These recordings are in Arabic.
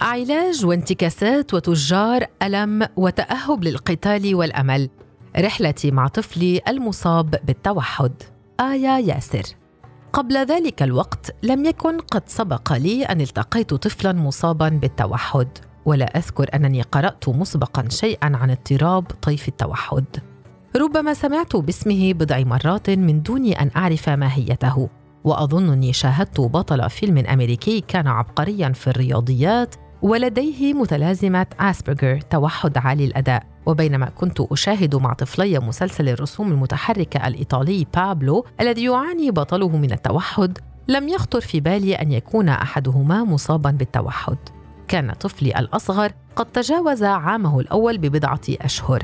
علاج وانتكاسات وتجار ألم وتأهب للقتال والأمل. رحلتي مع طفلي المصاب بالتوحد. آية ياسر. قبل ذلك الوقت لم يكن قد سبق لي أن التقيت طفلا مصابا بالتوحد ولا أذكر أنني قرأت مسبقا شيئا عن اضطراب طيف التوحد. ربما سمعت باسمه بضع مرات من دون أن أعرف ماهيته وأظنني شاهدت بطل فيلم أمريكي كان عبقريا في الرياضيات ولديه متلازمة أسبرجر توحد عالي الأداء. وبينما كنت أشاهد مع طفلي مسلسل الرسوم المتحركة الإيطالي بابلو الذي يعاني بطله من التوحد لم يخطر في بالي أن يكون أحدهما مصابا بالتوحد. كان طفلي الأصغر قد تجاوز عامه الأول ببضعة أشهر.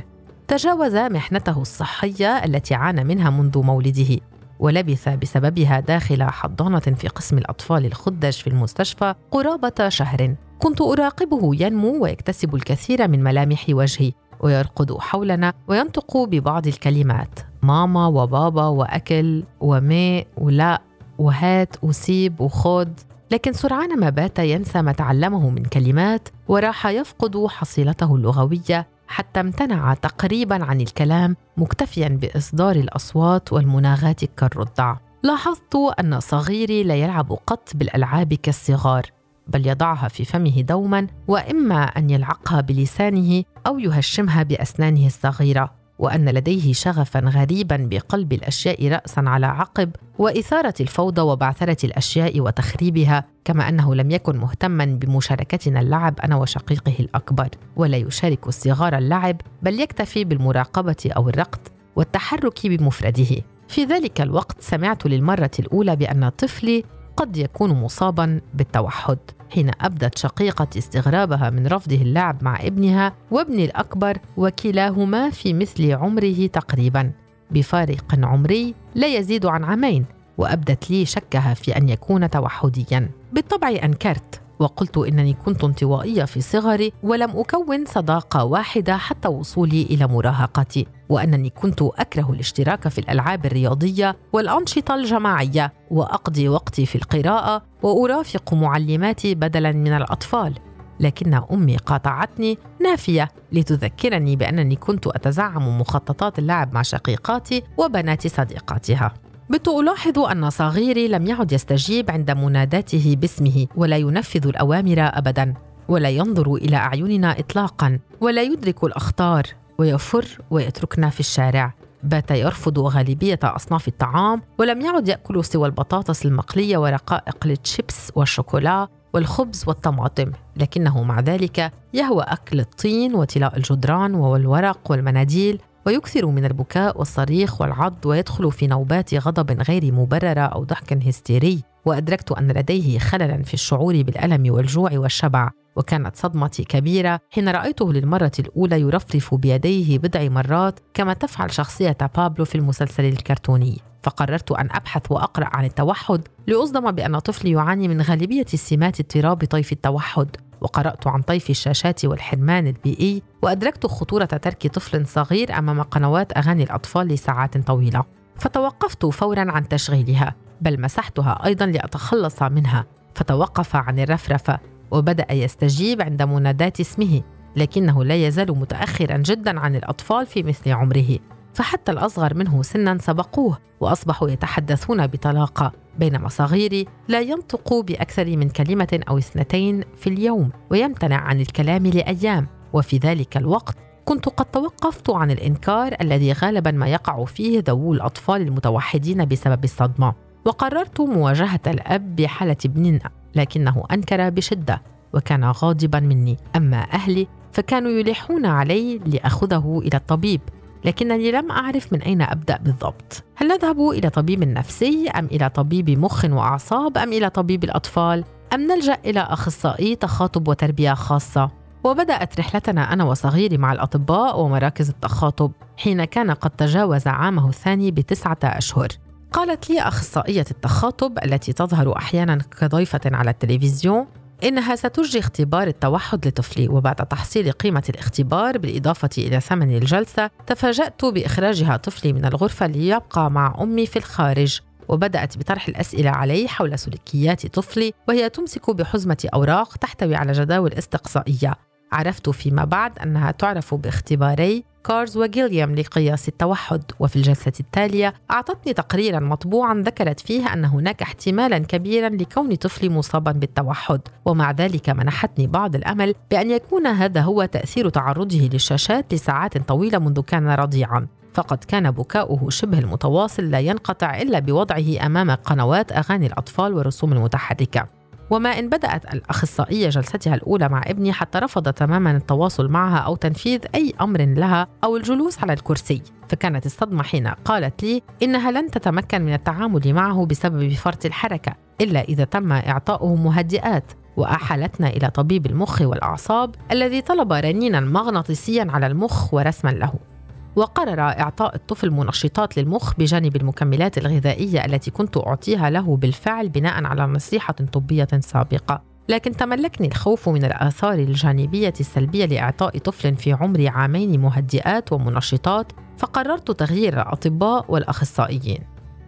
تجاوز محنته الصحية التي عانى منها منذ مولده ولبث بسببها داخل حضانة في قسم الأطفال الخدج في المستشفى قرابة شهر. كنت أراقبه ينمو ويكتسب الكثير من ملامح وجهي ويرقد حولنا وينطق ببعض الكلمات ماما وبابا وأكل وماء ولا وهات وسيب وخد لكن سرعان ما بات ينسى ما تعلمه من كلمات وراح يفقد حصيلته اللغوية حتى امتنع تقريبا عن الكلام مكتفيا بإصدار الأصوات والمناغات كالرضع. لاحظت أن صغيري لا يلعب قط بالألعاب كالصغار. بل يضعها في فمه دوما وإما أن يلعقها بلسانه أو يهشمها بأسنانه الصغيرة وأن لديه شغفا غريبا بقلب الأشياء راسا على عقب وإثارة الفوضى وبعثرة الأشياء وتخريبها كما أنه لم يكن مهتما بمشاركتنا اللعب أنا وشقيقه الأكبر. ولا يشارك الصغار اللعب بل يكتفي بالمراقبة أو الرقد والتحرك بمفرده. في ذلك الوقت سمعت للمرة الأولى بأن طفلي قد يكون مصابا بالتوحد. حين أبدت شقيقتي استغرابها من رفضه اللعب مع ابنها وابني الأكبر وكلاهما في مثل عمره تقريبا. بفارق عمري لا يزيد عن عامين وأبدت لي شكها في أن يكون توحديا. بالطبع أنكرت. وقلت إنني كنت انطوائية في صغري ولم أكون صداقة واحدة حتى وصولي إلى مراهقتي وأنني كنت أكره الاشتراك في الألعاب الرياضية والأنشطة الجماعية وأقضي وقتي في القراءة وأرافق معلماتي بدلا من الأطفال. لكن أمي قاطعتني نافية لتذكرني بأنني كنت أتزعم مخططات اللعب مع شقيقاتي وبنات صديقاتها. بت ألاحظ أن صغيري لم يعد يستجيب عند مناداته باسمه ولا ينفذ الأوامر أبدا ولا ينظر إلى أعيننا إطلاقا ولا يدرك الأخطار ويفر ويتركنا في الشارع. بات يرفض غالبية أصناف الطعام ولم يعد يأكل سوى البطاطس المقلية ورقائق الشيبس والشوكولا والخبز والطماطم. لكنه مع ذلك يهوى أكل الطين وتلاء الجدران والورق والمناديل ويكثر من البكاء والصريخ والعض ويدخل في نوبات غضب غير مبررة أو ضحك هستيري. وأدركت أن لديه خللا في الشعور بالألم والجوع والشبع وكانت صدمتي كبيرة حين رأيته للمرة الأولى يرفرف بيديه بضع مرات كما تفعل شخصية بابلو في المسلسل الكرتوني. فقررت أن أبحث وأقرأ عن التوحد لأصدم بأن طفلي يعاني من غالبية سمات اضطراب طيف التوحد. وقرأت عن طيف الشاشات والحرمان البيئي وأدركت خطورة ترك طفل صغير أمام قنوات أغاني الأطفال لساعات طويلة. فتوقفت فورا عن تشغيلها بل مسحتها أيضا لأتخلص منها. فتوقف عن الرفرفة وبدأ يستجيب عند منادات اسمه لكنه لا يزال متأخرا جدا عن الأطفال في مثل عمره. فحتى الأصغر منه سنا سبقوه وأصبحوا يتحدثون بطلاقة بينما صغيري لا ينطق بأكثر من كلمة أو اثنتين في اليوم ويمتنع عن الكلام لأيام. وفي ذلك الوقت كنت قد توقفت عن الإنكار الذي غالبا ما يقع فيه ذوو الأطفال المتوحدين بسبب الصدمة وقررت مواجهة الأب بحالة ابننا لكنه أنكر بشدة وكان غاضبا مني. أما أهلي فكانوا يلحون علي لأخذه إلى الطبيب لكنني لم أعرف من أين أبدأ بالضبط. هل نذهب إلى طبيب نفسي أم إلى طبيب مخ وأعصاب أم إلى طبيب الأطفال؟ أم نلجأ إلى أخصائي تخاطب وتربية خاصة؟ وبدأت رحلتنا أنا وصغيري مع الأطباء ومراكز التخاطب حين كان قد تجاوز عامه الثاني بتسعة أشهر. قالت لي أخصائية التخاطب التي تظهر أحيانا كضيفة على التلفزيون إنها ستجري اختبار التوحد لطفلي وبعد تحصيل قيمة الاختبار بالإضافة إلى ثمن الجلسة تفاجأت بإخراجها طفلي من الغرفة ليبقى مع أمي في الخارج. وبدأت بطرح الأسئلة عليه حول سلوكيات طفلي وهي تمسك بحزمة أوراق تحتوي على جداول استقصائية. عرفت فيما بعد أنها تعرف باختباري كارز وجيليام لقياس التوحد وفي الجلسة التالية أعطتني تقريرا مطبوعا ذكرت فيه أن هناك احتمالا كبيرا لكون طفلي مصابا بالتوحد ومع ذلك منحتني بعض الأمل بأن يكون هذا هو تأثير تعرضه للشاشات لساعات طويلة منذ كان رضيعا. فقد كان بكاؤه شبه المتواصل لا ينقطع إلا بوضعه أمام قنوات أغاني الأطفال والرسوم المتحركة. وما إن بدأت الأخصائية جلستها الأولى مع ابني حتى رفض تماما التواصل معها أو تنفيذ أي أمر لها أو الجلوس على الكرسي. فكانت الصدمة حين قالت لي إنها لن تتمكن من التعامل معه بسبب فرط الحركة إلا إذا تم إعطاؤه مهدئات. وأحالتنا إلى طبيب المخ والأعصاب الذي طلب رنينا مغناطيسيا على المخ ورسما له. وقرر إعطاء الطفل منشطات للمخ بجانب المكملات الغذائية التي كنت أعطيها له بالفعل بناء على نصيحة طبية سابقة. لكن تملكني الخوف من الآثار الجانبية السلبية لإعطاء طفل في عمر عامين مهدئات ومنشطات فقررت تغيير الأطباء والأخصائيين.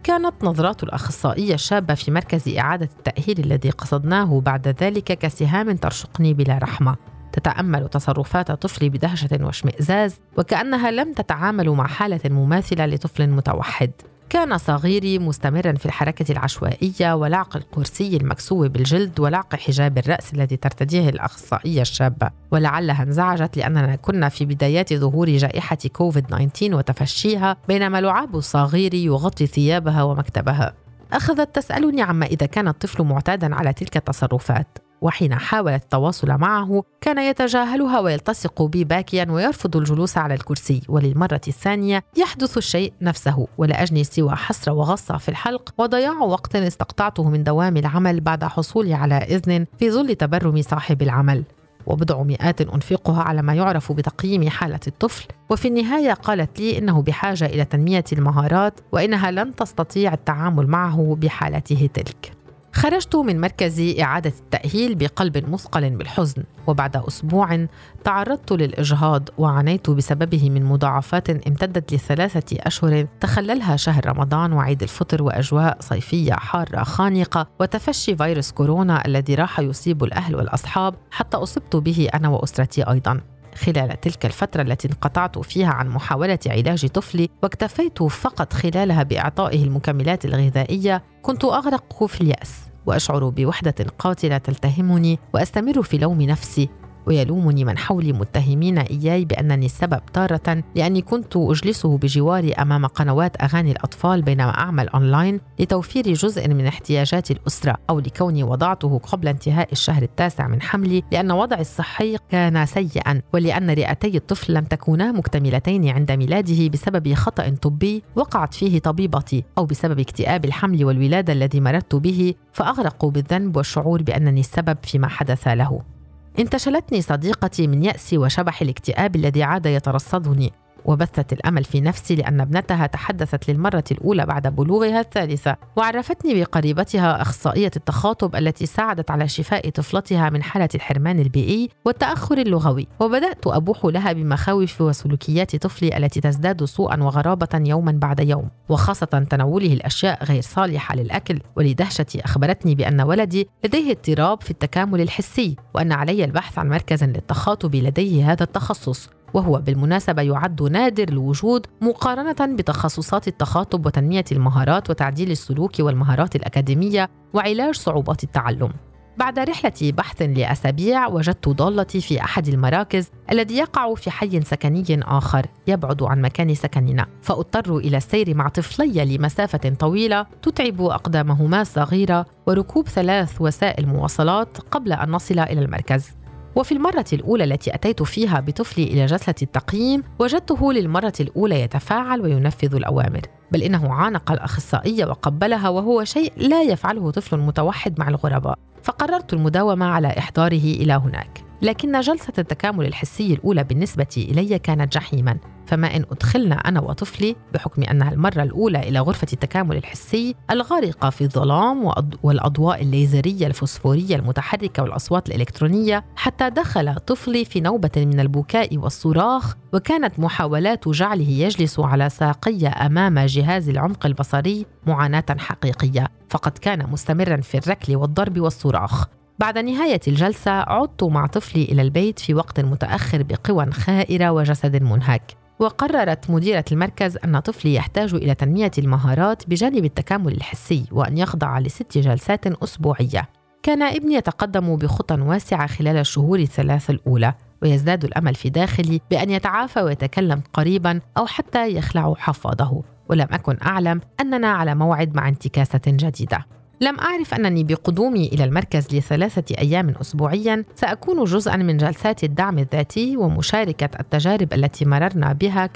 كانت نظرات الأخصائية الشابة في مركز إعادة التأهيل الذي قصدناه بعد ذلك كسهام ترشقني بلا رحمة. تتأمل تصرفات طفلي بدهشة واشمئزاز وكأنها لم تتعامل مع حالة مماثلة لطفل متوحد. كان صغيري مستمرا في الحركة العشوائية ولعق الكرسي المكسو بالجلد ولعق حجاب الرأس الذي ترتديه الأخصائية الشابة. ولعلها انزعجت لأننا كنا في بدايات ظهور جائحة كوفيد 19 وتفشيها بينما لعاب صغيري يغطي ثيابها ومكتبها. أخذت تسألني عما إذا كان الطفل معتادا على تلك التصرفات. وحين حاولت التواصل معه كان يتجاهلها ويلتصق بي باكيا ويرفض الجلوس على الكرسي. وللمرة الثانية يحدث الشيء نفسه ولا أجني سوى حسرة وغصة في الحلق وضياع وقت استقطعته من دوام العمل بعد حصولي على إذن في ظل تبرم صاحب العمل. وبضع مئات أنفقها على ما يعرف بتقييم حالة الطفل. وفي النهاية قالت لي إنه بحاجة إلى تنمية المهارات وإنها لن تستطيع التعامل معه بحالته تلك. خرجت من مركز إعادة التأهيل بقلب مثقل بالحزن وبعد أسبوع تعرضت للإجهاض وعانيت بسببه من مضاعفات امتدت لثلاثة أشهر تخللها شهر رمضان وعيد الفطر وأجواء صيفية حارة خانقة وتفشي فيروس كورونا الذي راح يصيب الأهل والأصحاب حتى أصبت به أنا وأسرتي أيضا. خلال تلك الفترة التي انقطعت فيها عن محاولة علاج طفلي واكتفيت فقط خلالها بإعطائه المكملات الغذائية كنت أغرق في اليأس. وأشعر بوحدة قاتلة تلتهمني وأستمر في لوم نفسي. ويلومني من حولي متهمين إياي بأنني السبب تارة لأني كنت أجلسه بجواري أمام قنوات أغاني الأطفال بينما أعمل أونلاين لتوفير جزء من احتياجات الأسرة أو لكوني وضعته قبل انتهاء الشهر التاسع من حملي لأن وضعي الصحي كان سيئا ولأن رئتي الطفل لم تكونا مكتملتين عند ميلاده بسبب خطأ طبي وقعت فيه طبيبتي أو بسبب اكتئاب الحمل والولادة الذي مررت به فأغرق بالذنب والشعور بأنني السبب فيما حدث له. انتشلتني صديقتي من يأسي وشبح الاكتئاب الذي عاد يترصدني. وبثت الأمل في نفسي لأن ابنتها تحدثت للمرة الأولى بعد بلوغها الثالثة. وعرفتني بقريبتها أخصائية التخاطب التي ساعدت على شفاء طفلتها من حالة الحرمان البيئي والتأخر اللغوي. وبدأت أبوح لها بمخاوف وسلوكيات طفلي التي تزداد سوءا وغرابة يوما بعد يوم. وخاصة تناوله الأشياء غير صالحة للأكل. ولدهشتي أخبرتني بأن ولدي لديه اضطراب في التكامل الحسي وأن علي البحث عن مركز للتخاطب لديه هذا التخصص. وهو بالمناسبة يعد نادر الوجود مقارنة بتخصصات التخاطب وتنمية المهارات وتعديل السلوك والمهارات الأكاديمية وعلاج صعوبات التعلم. بعد رحلة بحث لأسابيع وجدت ضالتي في أحد المراكز الذي يقع في حي سكني آخر يبعد عن مكان سكننا فأضطر إلى السير مع طفلي لمسافة طويلة تتعب أقدامهما الصغيرة وركوب ثلاث وسائل مواصلات قبل أن نصل إلى المركز وفي المرة الأولى التي أتيت فيها بطفلي إلى جلسة التقييم وجدته للمرة الأولى يتفاعل وينفذ الأوامر بل إنه عانق الأخصائية وقبلها وهو شيء لا يفعله طفل متوحد مع الغرباء فقررت المداومة على إحضاره إلى هناك. لكن جلسة التكامل الحسي الأولى بالنسبة إلي كانت جحيما. فما إن أدخلنا أنا وطفلي بحكم أنها المرة الأولى إلى غرفة التكامل الحسي الغارقة في الظلام والأضواء الليزرية الفوسفورية المتحركة والأصوات الإلكترونية حتى دخل طفلي في نوبة من البكاء والصراخ وكانت محاولات جعله يجلس على ساقي أمام جهاز العمق البصري معاناة حقيقية. فقد كان مستمرا في الركل والضرب والصراخ. بعد نهاية الجلسة عدت مع طفلي إلى البيت في وقت متأخر بقوى خائرة وجسد منهك. وقررت مديرة المركز أن طفلي يحتاج إلى تنمية المهارات بجانب التكامل الحسي وأن يخضع لست جلسات أسبوعية. كان ابني يتقدم بخطى واسعة خلال الشهور الثلاث الأولى ويزداد الأمل في داخلي بأن يتعافى ويتكلم قريبا أو حتى يخلع حفاضه ولم أكن أعلم أننا على موعد مع انتكاسة جديدة. لم أعرف أنني بقدومي إلى المركز لثلاثة أيام أسبوعيا. سأكون جزءا من جلسات الدعم الذاتي ومشاركة التجارب التي مررنا بها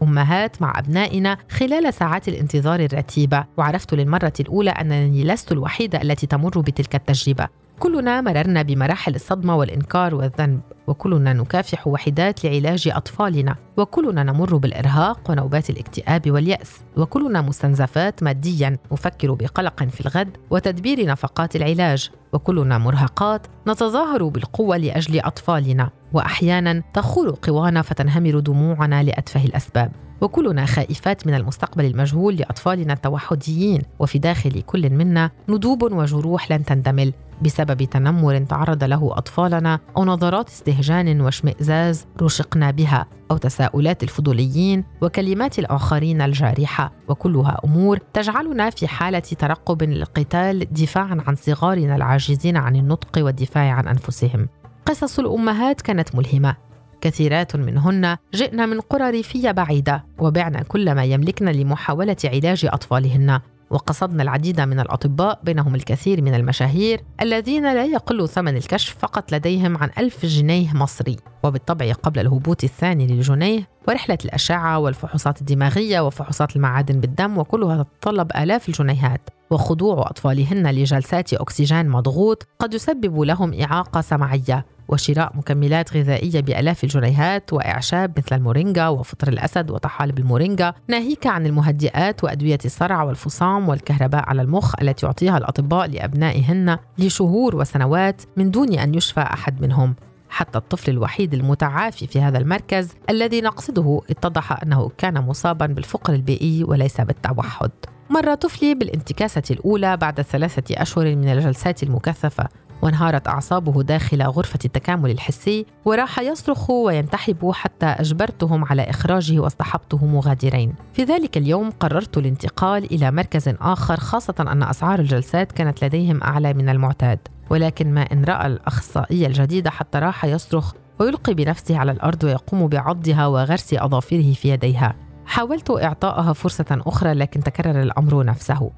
كأمهات مع أبنائنا خلال ساعات الانتظار الرتيبة. وعرفت للمرة الأولى أنني لست الوحيدة التي تمر بتلك التجربة. كلنا مررنا بمراحل الصدمة والإنكار والذنب وكلنا نكافح وحدات لعلاج أطفالنا وكلنا نمر بالإرهاق ونوبات الاكتئاب واليأس وكلنا مستنزفات ماديا نفكر بقلق في الغد وتدبير نفقات العلاج وكلنا مرهقات نتظاهر بالقوة لأجل أطفالنا وأحيانا تخور قوانا فتنهمر دموعنا لأتفه الأسباب. وكلنا خائفات من المستقبل المجهول لأطفالنا التوحديين وفي داخل كل منا ندوب وجروح لن تندمل. بسبب تنمر تعرض له أطفالنا أو نظرات استهجان واشمئزاز رشقنا بها أو تساؤلات الفضوليين وكلمات الآخرين الجارحة وكلها أمور تجعلنا في حالة ترقب للقتال دفاعا عن صغارنا العاجزين عن النطق والدفاع عن أنفسهم. قصص الأمهات كانت ملهمة. كثيرات منهن جئن من قرى ريفية بعيدة وبعن كل ما يملكن لمحاولة علاج أطفالهن. وقصدنا العديد من الأطباء بينهم الكثير من المشاهير الذين لا يقل ثمن الكشف فقط لديهم عن ألف جنيه مصري. وبالطبع قبل الهبوط الثاني للجنيه ورحلة الأشعة والفحوصات الدماغية وفحوصات المعادن بالدم وكلها تتطلب آلاف الجنيهات. وخضوع أطفالهن لجلسات أكسجين مضغوط قد يسبب لهم إعاقة سمعية. وشراء مكملات غذائية بآلاف الجنيهات وإعشاب مثل المورينجا وفطر الأسد وطحالب المورينجا. ناهيك عن المهدئات وأدوية الصرع والفصام والكهرباء على المخ التي يعطيها الأطباء لأبنائهن لشهور وسنوات من دون أن يشفى أحد منهم. حتى الطفل الوحيد المتعافي في هذا المركز الذي نقصده اتضح أنه كان مصابا بالفقر البيئي وليس بالتوحد. مر طفلي بالانتكاسة الأولى بعد ثلاثة أشهر من الجلسات المكثفة. وانهارت أعصابه داخل غرفة التكامل الحسي وراح يصرخ وينتحب حتى أجبرتهم على إخراجه واصطحبته مغادرين. في ذلك اليوم قررت الانتقال إلى مركز آخر خاصة أن أسعار الجلسات كانت لديهم أعلى من المعتاد. ولكن ما إن رأى الأخصائي الجديد حتى راح يصرخ ويلقي بنفسه على الأرض ويقوم بعضها وغرس أظافره في يديها. حاولت إعطائها فرصة أخرى لكن تكرر الأمر نفسه.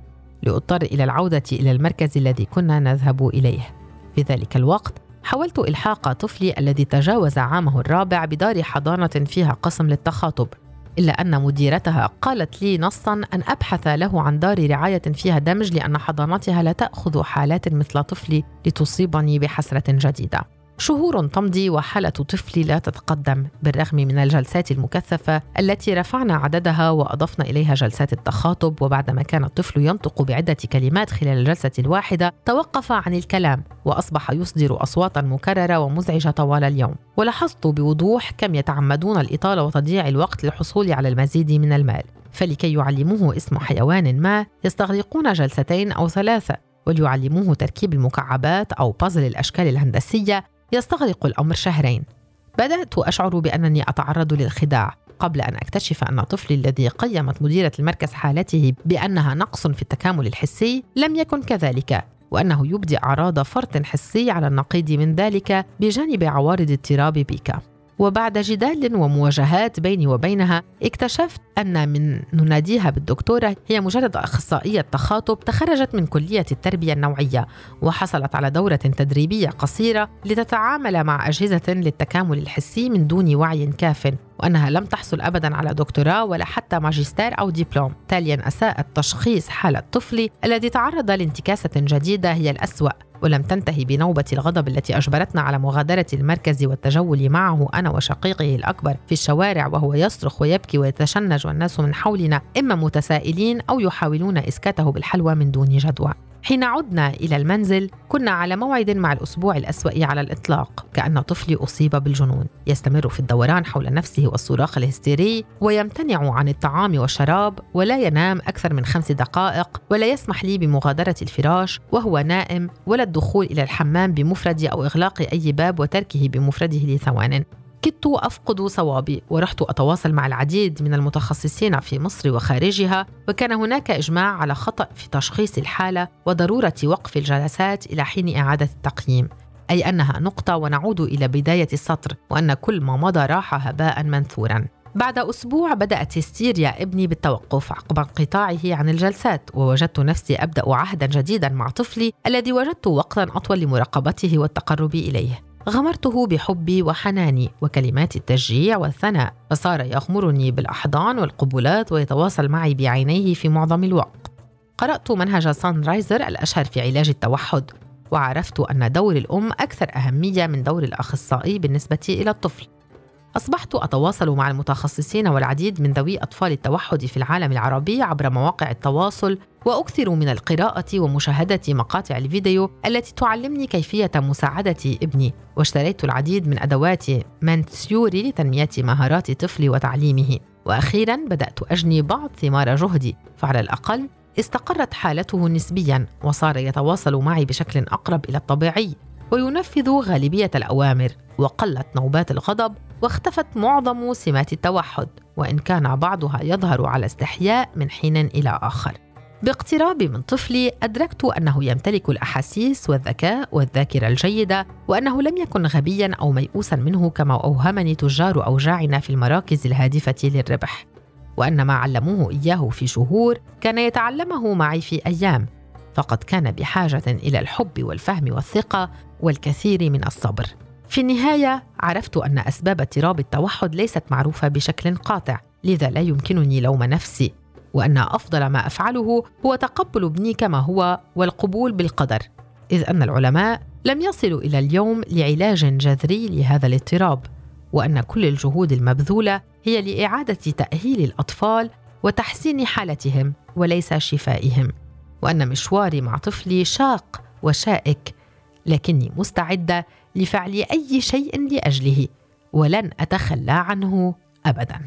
لأضطر إلى العودة إلى المركز الذي كنا نذهب إليه. في ذلك الوقت حاولت إلحاق طفلي الذي تجاوز عامه الرابع بدار حضانة فيها قسم للتخاطب إلا أن مديرتها قالت لي نصا أن أبحث له عن دار رعاية فيها دمج لأن حضانتها لا تأخذ حالات مثل طفلي لتصيبني بحسرة جديدة. شهور تمضي وحالة طفلي لا تتقدم بالرغم من الجلسات المكثفة التي رفعنا عددها وأضفنا إليها جلسات التخاطب. وبعدما كان الطفل ينطق بعدة كلمات خلال الجلسة الواحدة توقف عن الكلام وأصبح يصدر أصواتا مكررة ومزعجة طوال اليوم. ولاحظت بوضوح كم يتعمدون الإطالة وتضييع الوقت للحصول على المزيد من المال. فلكي يعلموه اسم حيوان ما يستغرقون جلستين أو ثلاثة وليعلموه تركيب المكعبات أو بازل الأشكال الهندسية يستغرق الأمر شهرين. بدأت أشعر بأنني أتعرض للخداع قبل أن أكتشف أن طفلي الذي قيمت مديرة المركز حالته بأنها نقص في التكامل الحسي لم يكن كذلك وأنه يبدي أعراض فرط حسي على النقيض من ذلك بجانب عوارض اضطراب بيكا. وبعد جدال ومواجهات بيني وبينها اكتشفت أن من نناديها بالدكتورة هي مجرد أخصائية تخاطب تخرجت من كلية التربية النوعية وحصلت على دورة تدريبية قصيرة لتتعامل مع أجهزة للتكامل الحسي من دون وعي كاف وأنها لم تحصل أبدا على دكتوراه ولا حتى ماجستير أو دبلوم. تاليا أساءت تشخيص حالة طفلي الذي تعرض لانتكاسة جديدة هي الأسوأ. ولم تنتهي بنوبة الغضب التي أجبرتنا على مغادرة المركز والتجول معه أنا وشقيقه الأكبر في الشوارع وهو يصرخ ويبكي ويتشنج والناس من حولنا إما متسائلين أو يحاولون إسكاته بالحلوى من دون جدوى. حين عدنا إلى المنزل كنا على موعد مع الأسبوع الأسوأ على الإطلاق كأن طفلي أصيب بالجنون. يستمر في الدوران حول نفسه والصراخ الهستيري ويمتنع عن الطعام والشراب ولا ينام أكثر من خمس دقائق ولا يسمح لي بمغادرة الفراش وهو نائم ولا الدخول إلى الحمام بمفردي أو إغلاق أي باب وتركه بمفرده لثوان. كدت افقد صوابي ورحت أتواصل مع العديد من المتخصصين في مصر وخارجها وكان هناك إجماع على خطأ في تشخيص الحالة وضرورة وقف الجلسات إلى حين إعادة التقييم أي أنها نقطة ونعود إلى بداية السطر وأن كل ما مضى راح هباء منثورا. بعد أسبوع بدأت هستيريا ابني بالتوقف عقب انقطاعه عن الجلسات ووجدت نفسي أبدأ عهدا جديدا مع طفلي الذي وجدت وقتا أطول لمراقبته والتقرب إليه. غمرته بحبي وحناني وكلمات التشجيع والثناء فصار يغمرني بالأحضان والقبلات ويتواصل معي بعينيه في معظم الوقت. قرأت منهج سان رايز الأشهر في علاج التوحد وعرفت أن دور الأم أكثر أهمية من دور الأخصائي بالنسبة إلى الطفل. أصبحت أتواصل مع المتخصصين والعديد من ذوي أطفال التوحد في العالم العربي عبر مواقع التواصل وأكثر من القراءة ومشاهدة مقاطع الفيديو التي تعلمني كيفية مساعدة ابني. واشتريت العديد من أدوات مونتيسوري لتنمية مهارات طفلي وتعليمه. وأخيرا بدأت أجني بعض ثمار جهدي. فعلى الأقل استقرت حالته نسبيا وصار يتواصل معي بشكل أقرب إلى الطبيعي. وينفذ غالبية الأوامر وقلت نوبات الغضب واختفت معظم سمات التوحد وإن كان بعضها يظهر على استحياء من حين إلى آخر. باقترابي من طفلي أدركت أنه يمتلك الأحاسيس والذكاء والذاكرة الجيدة وأنه لم يكن غبيا أو ميؤوسا منه كما أوهمني تجار أوجاعنا في المراكز الهادفة للربح. وأن ما علموه إياه في شهور كان يتعلمه معي في أيام فقد كان بحاجة إلى الحب والفهم والثقة والكثير من الصبر. في النهاية عرفت أن أسباب اضطراب التوحد ليست معروفة بشكل قاطع لذا لا يمكنني لوم نفسي وأن أفضل ما أفعله هو تقبل ابني كما هو والقبول بالقدر. إذ أن العلماء لم يصلوا إلى اليوم لعلاج جذري لهذا الاضطراب وأن كل الجهود المبذولة هي لإعادة تأهيل الأطفال وتحسين حالتهم وليس شفائهم وأن مشواري مع طفلي شاق وشائك لكني مستعدة لفعل أي شيء لأجله ولن أتخلى عنه ابدا.